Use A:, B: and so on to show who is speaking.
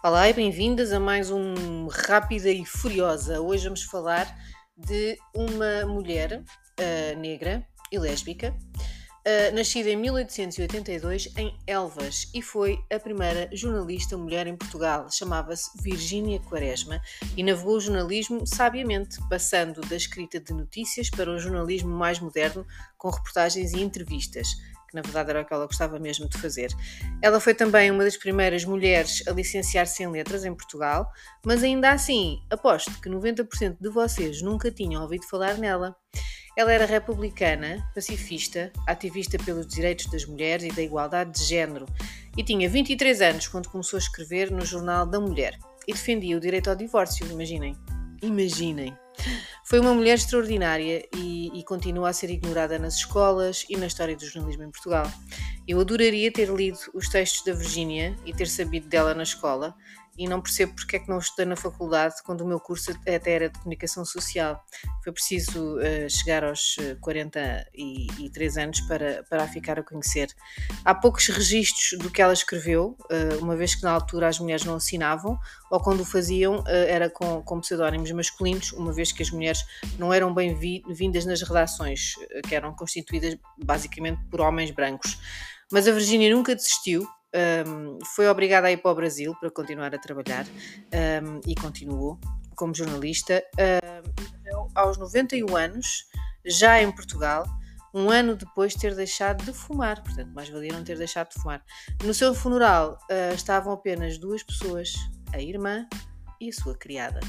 A: Olá e bem-vindas a mais um Rápida e Furiosa. Hoje vamos falar de uma mulher uh, negra e lésbica, uh, nascida em 1882 em Elvas e foi a primeira jornalista mulher em Portugal. Chamava-se Virgínia Quaresma e navegou o jornalismo sabiamente, passando da escrita de notícias para o jornalismo mais moderno, com reportagens e entrevistas que na verdade era o que ela gostava mesmo de fazer. Ela foi também uma das primeiras mulheres a licenciar-se em letras em Portugal, mas ainda assim, aposto que 90% de vocês nunca tinham ouvido falar nela. Ela era republicana, pacifista, ativista pelos direitos das mulheres e da igualdade de género e tinha 23 anos quando começou a escrever no Jornal da Mulher e defendia o direito ao divórcio, imaginem. Imaginem. Foi uma mulher extraordinária e, e, continua a ser ignorada nas escolas e na história do jornalismo em Portugal. Eu adoraria ter lido os textos da Virgínia e ter sabido dela na escola, e não percebo porque é que não estudei na faculdade quando o meu curso até era de comunicação social. Foi preciso uh, chegar aos 43 eh, anos para, para a ficar a conhecer. Há poucos registros do que ela escreveu, uh, uma vez que na altura as mulheres não assinavam, ou quando o faziam uh, era com, com pseudónimos masculinos, uma vez que as mulheres não eram bem-vindas nas redações, que eram constituídas basicamente por homens brancos. Mas a Virgínia nunca desistiu um, foi obrigada a ir para o Brasil para continuar a trabalhar um, e continuou como jornalista. Um, aos 91 anos, já em Portugal, um ano depois de ter deixado de fumar, portanto, mais valia não ter deixado de fumar. No seu funeral uh, estavam apenas duas pessoas, a irmã e a sua criada.